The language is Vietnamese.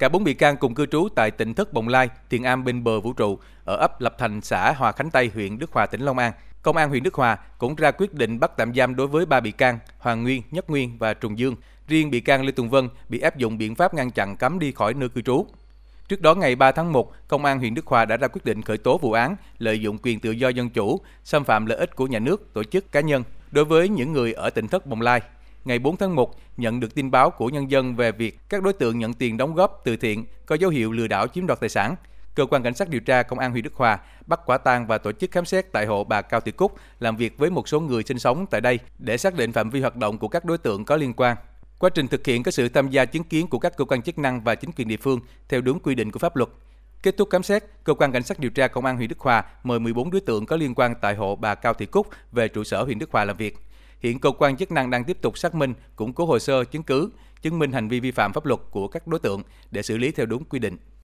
Cả bốn bị can cùng cư trú tại tỉnh Thất Bồng Lai, Thiền Am bên bờ vũ trụ ở ấp Lập Thành, xã Hòa Khánh Tây, huyện Đức Hòa, tỉnh Long An. Công an huyện Đức Hòa cũng ra quyết định bắt tạm giam đối với ba bị can Hoàng Nguyên, Nhất Nguyên và Trùng Dương. Riêng bị can Lê Tùng Vân bị áp dụng biện pháp ngăn chặn cấm đi khỏi nơi cư trú. Trước đó ngày 3 tháng 1, Công an huyện Đức Hòa đã ra quyết định khởi tố vụ án lợi dụng quyền tự do dân chủ, xâm phạm lợi ích của nhà nước, tổ chức cá nhân đối với những người ở tỉnh Thất Bồng Lai. Ngày 4 tháng 1, nhận được tin báo của nhân dân về việc các đối tượng nhận tiền đóng góp từ thiện có dấu hiệu lừa đảo chiếm đoạt tài sản. Cơ quan cảnh sát điều tra Công an huyện Đức Hòa bắt quả tang và tổ chức khám xét tại hộ bà Cao Thị Cúc, làm việc với một số người sinh sống tại đây để xác định phạm vi hoạt động của các đối tượng có liên quan. Quá trình thực hiện có sự tham gia chứng kiến của các cơ quan chức năng và chính quyền địa phương theo đúng quy định của pháp luật. Kết thúc khám xét, cơ quan cảnh sát điều tra công an huyện Đức Hòa mời 14 đối tượng có liên quan tại hộ bà Cao Thị Cúc về trụ sở huyện Đức Hòa làm việc. Hiện cơ quan chức năng đang tiếp tục xác minh, củng cố hồ sơ chứng cứ, chứng minh hành vi vi phạm pháp luật của các đối tượng để xử lý theo đúng quy định.